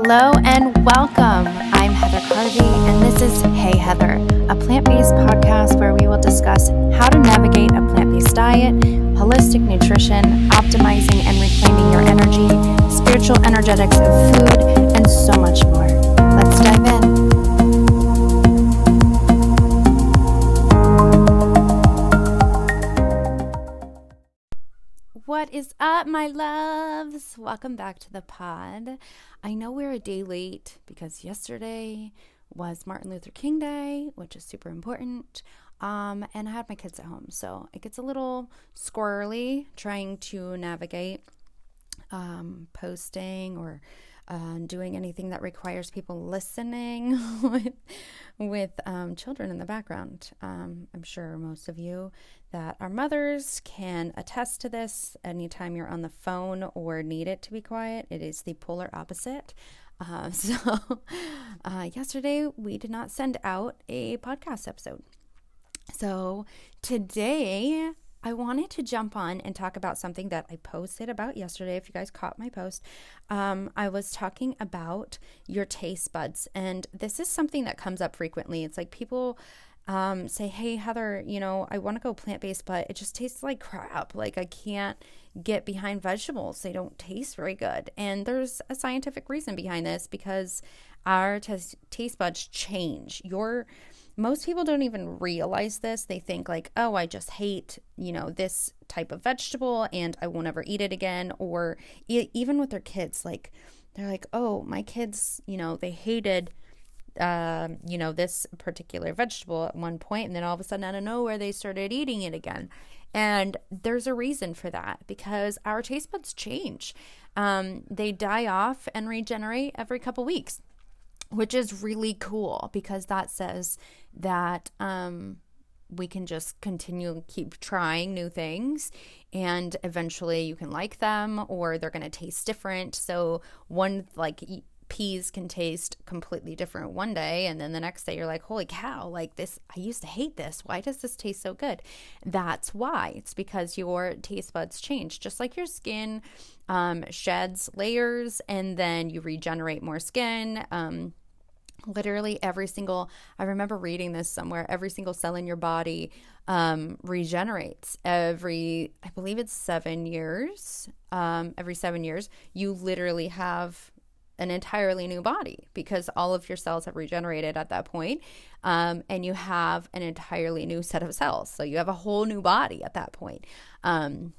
Hello and welcome. I'm Heather Carvey, and this is Hey Heather, a plant based podcast where we will discuss how to navigate a plant based diet, holistic nutrition, optimizing and reclaiming your energy, spiritual energetics of food, and so much more. Up, my loves? Welcome back to the pod. I know we're a day late because yesterday was Martin Luther King Day, which is super important. Um, and I had my kids at home, so it gets a little squirrely trying to navigate um, posting or uh, doing anything that requires people listening with with um, children in the background. Um, I'm sure most of you that are mothers can attest to this. Anytime you're on the phone or need it to be quiet, it is the polar opposite. Uh, so, uh, yesterday we did not send out a podcast episode. So, today I wanted to jump on and talk about something that I posted about yesterday. If you guys caught my post, um, I was talking about your taste buds. And this is something that comes up frequently. It's like people um, say, Hey, Heather, you know, I want to go plant based, but it just tastes like crap. Like I can't get behind vegetables, they don't taste very good. And there's a scientific reason behind this because our t- taste buds change. Your most people don't even realize this. They think like, "Oh, I just hate, you know, this type of vegetable and I won't ever eat it again." Or e- even with their kids, like they're like, "Oh, my kids, you know, they hated uh, you know, this particular vegetable at one point, and then all of a sudden, out of nowhere, they started eating it again. And there's a reason for that because our taste buds change. Um, they die off and regenerate every couple weeks which is really cool because that says that um, we can just continue keep trying new things and eventually you can like them or they're going to taste different. So one like peas can taste completely different one day and then the next day you're like holy cow like this i used to hate this. Why does this taste so good? That's why. It's because your taste buds change just like your skin um, sheds layers and then you regenerate more skin. Um, literally every single i remember reading this somewhere every single cell in your body um, regenerates every i believe it's seven years. Um, every seven years you literally have an entirely new body because all of your cells have regenerated at that point, um, and you have an entirely new set of cells. So you have a whole new body at that point. Um,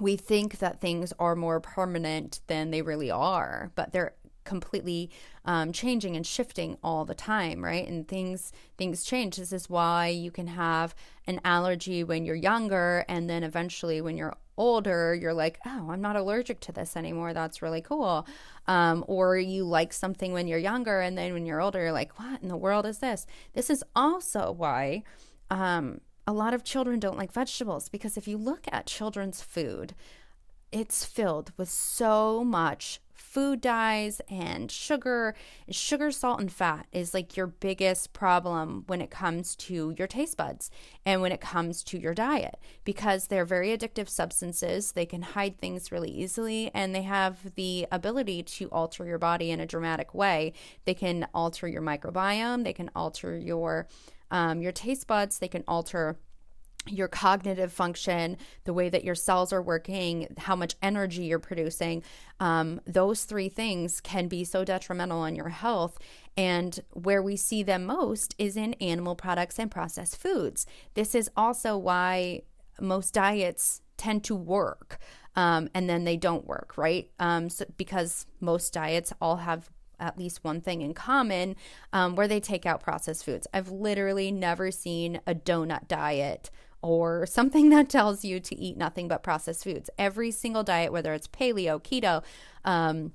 we think that things are more permanent than they really are, but they're completely um, changing and shifting all the time right? And things things change. This is why you can have an allergy when you're younger and then eventually when you're older you're like oh i'm not allergic to this anymore. That's really cool. Um, or you like something when you're younger and then when you're older you're like what in the world is this? This is also why um, a lot of children don't like vegetables because if you look at children's food it's filled with so much food dyes and sugar. Sugar, salt, and fat is like your biggest problem when it comes to your taste buds and when it comes to your diet because they're very addictive substances. They can hide things really easily and they have the ability to alter your body in a dramatic way. They can alter your microbiome, they can alter your um, your taste buds, they can alter your cognitive function, the way that your cells are working, how much energy you're producing, um, those three things can be so detrimental on your health. And where we see them most is in animal products and processed foods. This is also why most diets tend to work um, and then they don't work, right? Um, so because most diets all have at least one thing in common um, where they take out processed foods. I've literally never seen a donut diet or something that tells you to eat nothing but processed foods. Every single diet, whether it's paleo, keto, um,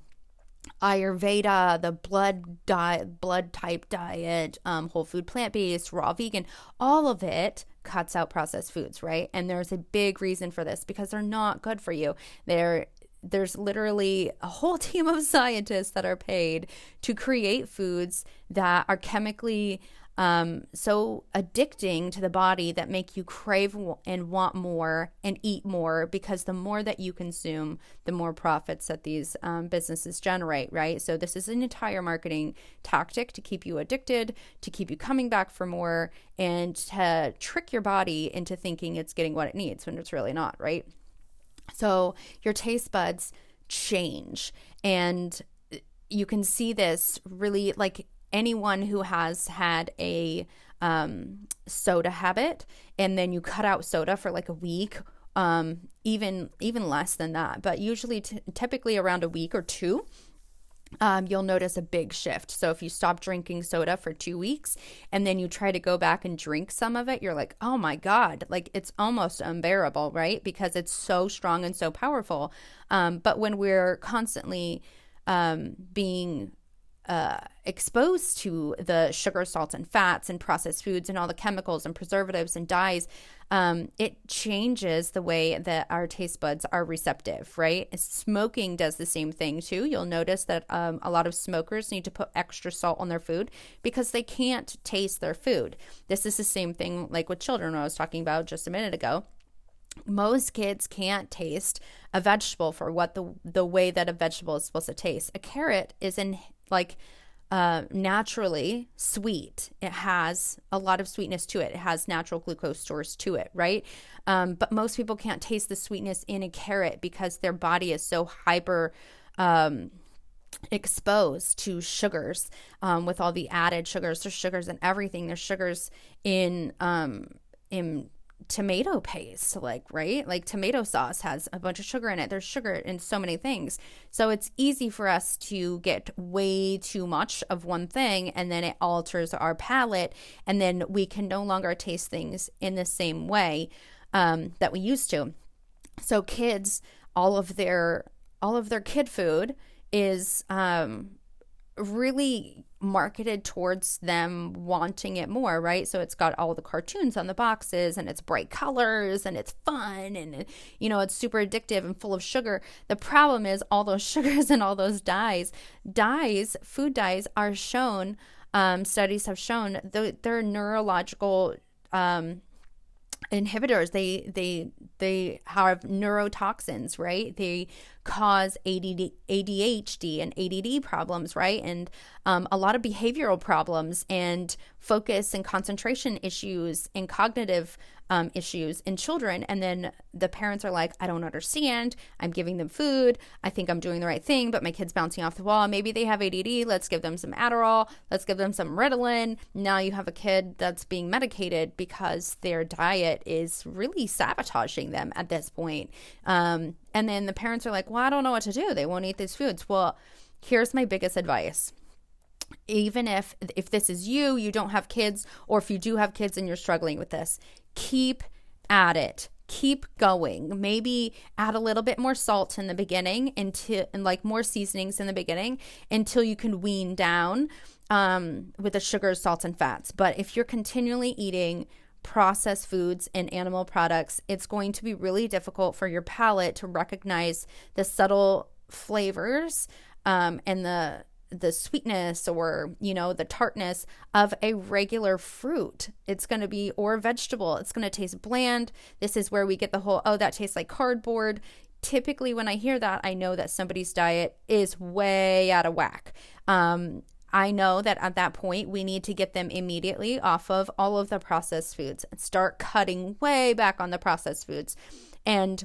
Ayurveda, the blood diet, blood type diet, um, whole food, plant based, raw vegan, all of it cuts out processed foods, right? And there's a big reason for this because they're not good for you. They're there's literally a whole team of scientists that are paid to create foods that are chemically um, so addicting to the body that make you crave and want more and eat more because the more that you consume, the more profits that these um, businesses generate, right? So this is an entire marketing tactic to keep you addicted, to keep you coming back for more, and to trick your body into thinking it's getting what it needs when it's really not, right? So your taste buds change and you can see this really like anyone who has had a um, soda habit and then you cut out soda for like a week um, even even less than that but usually t- typically around a week or two um, you'll notice a big shift. So if you stop drinking soda for two weeks and then you try to go back and drink some of it, you're like, oh my God, like it's almost unbearable, right? Because it's so strong and so powerful. Um, but when we're constantly um, being uh, exposed to the sugar, salts, and fats and processed foods and all the chemicals and preservatives and dyes, um, it changes the way that our taste buds are receptive, right? Smoking does the same thing too. You'll notice that um, a lot of smokers need to put extra salt on their food because they can't taste their food. This is the same thing like with children, I was talking about just a minute ago most kids can't taste a vegetable for what the the way that a vegetable is supposed to taste. A carrot is in like uh, naturally sweet. It has a lot of sweetness to it. It has natural glucose stores to it, right? Um, but most people can't taste the sweetness in a carrot because their body is so hyper. Um, exposed to sugars um, with all the added sugars there's sugars in everything there's sugars in um in tomato paste like right? Like tomato sauce has a bunch of sugar in it. There's sugar in so many things. So it's easy for us to get way too much of one thing and then it alters our palate and then we can no longer taste things in the same way um, that we used to. So kids all of their all of their kid food is um, really marketed towards them wanting it more, right? So it's got all the cartoons on the boxes and it's bright colors and it's fun and you know, it's super addictive and full of sugar. The problem is all those sugars and all those dyes, dyes, food dyes are shown um, studies have shown they're neurological um, inhibitors they they they have neurotoxins right they cause ADD, ADHD and ADD problems right and um, a lot of behavioral problems and focus and concentration issues and cognitive um, issues in children. And then the parents are like, I don't understand. I'm giving them food. I think I'm doing the right thing, but my kid's bouncing off the wall. Maybe they have ADD. Let's give them some Adderall. Let's give them some Ritalin. Now you have a kid that's being medicated because their diet is really sabotaging them at this point. Um, and then the parents are like, well, I don't know what to do. They won't eat these foods. Well, here's my biggest advice even if if this is you you don't have kids or if you do have kids and you're struggling with this keep at it keep going maybe add a little bit more salt in the beginning into and like more seasonings in the beginning until you can wean down um, with the sugars salts and fats but if you're continually eating processed foods and animal products it's going to be really difficult for your palate to recognize the subtle flavors um, and the the sweetness or you know the tartness of a regular fruit. It's going to be or vegetable. It's going to taste bland. This is where we get the whole oh that tastes like cardboard. Typically when i hear that i know that somebody's diet is way out of whack. Um, I know that at that point we need to get them immediately off of all of the processed foods and start cutting way back on the processed foods. And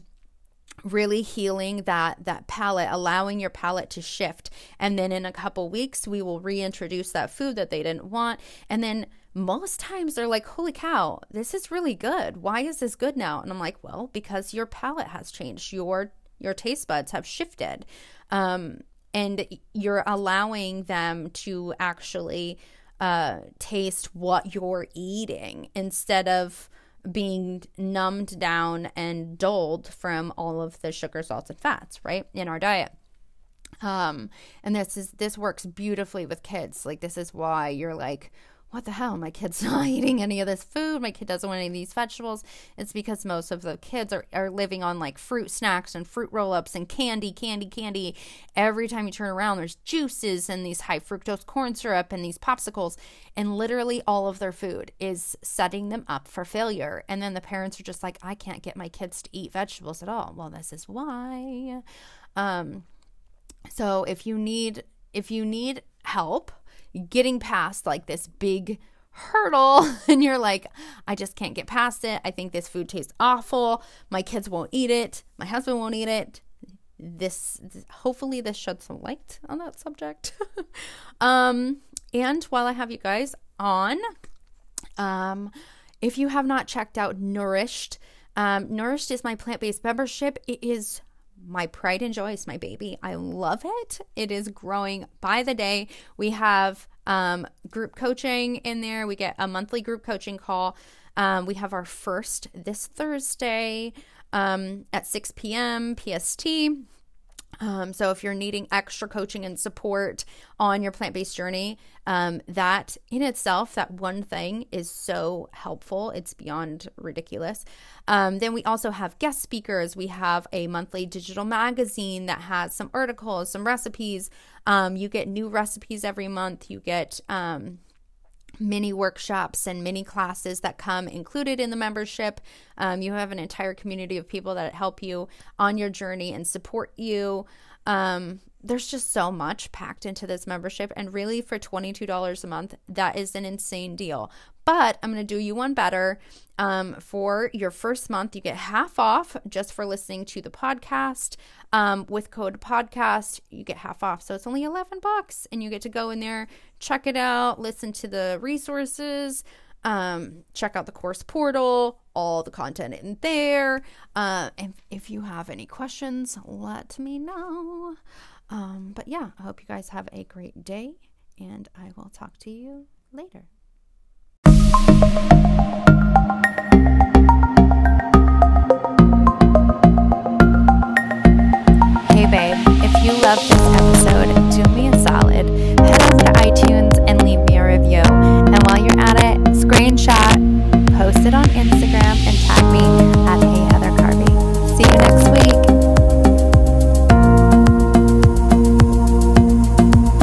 really healing that that palate allowing your palate to shift. And then in a couple weeks we will reintroduce that food that they didn't want. And then most times they're like holy cow this is really good. Why is this good now? And i'm like well because your palate has changed. Your your taste buds have shifted. Um, and you're allowing them to actually uh, taste what you're eating instead of being numbed down and dulled from all of the sugar, salts, and fats, right, in our diet. Um, and this is this works beautifully with kids. Like this is why you're like, what the hell? My kid's not eating any of this food. My kid doesn't want any of these vegetables. It's because most of the kids are, are living on like fruit snacks and fruit roll ups and candy, candy, candy. Every time you turn around, there's juices and these high fructose corn syrup and these popsicles. And literally all of their food is setting them up for failure. And then the parents are just like, I can't get my kids to eat vegetables at all. Well, this is why. Um, so if you need if you need help getting past like this big hurdle and you're like, I just can't get past it. I think this food tastes awful. My kids won't eat it. My husband won't eat it. This, this hopefully this sheds some light on that subject. um and while I have you guys on, um if you have not checked out Nourished, um, Nourished is my plant based membership. It is my pride and joy is my baby. I love it. It is growing by the day. We have um, group coaching in there. We get a monthly group coaching call. Um, we have our first this Thursday um, at 6 p.m. PST. Um, so if you're needing extra coaching and support on your plant-based journey, um, that in itself, that one thing is so helpful. It's beyond ridiculous. Um, then we also have guest speakers. We have a monthly digital magazine that has some articles, some recipes. Um, you get new recipes every month. You get mini workshops and mini classes that come included in the membership. Um, you have an entire community of people that help you on your journey and support you. Um, there's just so much packed into this membership, and really for $22 a month, that is an insane deal. But I'm going to do you one better. Um, for your first month, you get half off just for listening to the podcast. Um, with code podcast, you get half off. So it's only 11 bucks, and you get to go in there, check it out, listen to the resources, um, check out the course portal, all the content in there. Uh, and if you have any questions, let me know. Um, but yeah, I hope you guys have a great day, and I will talk to you later. If you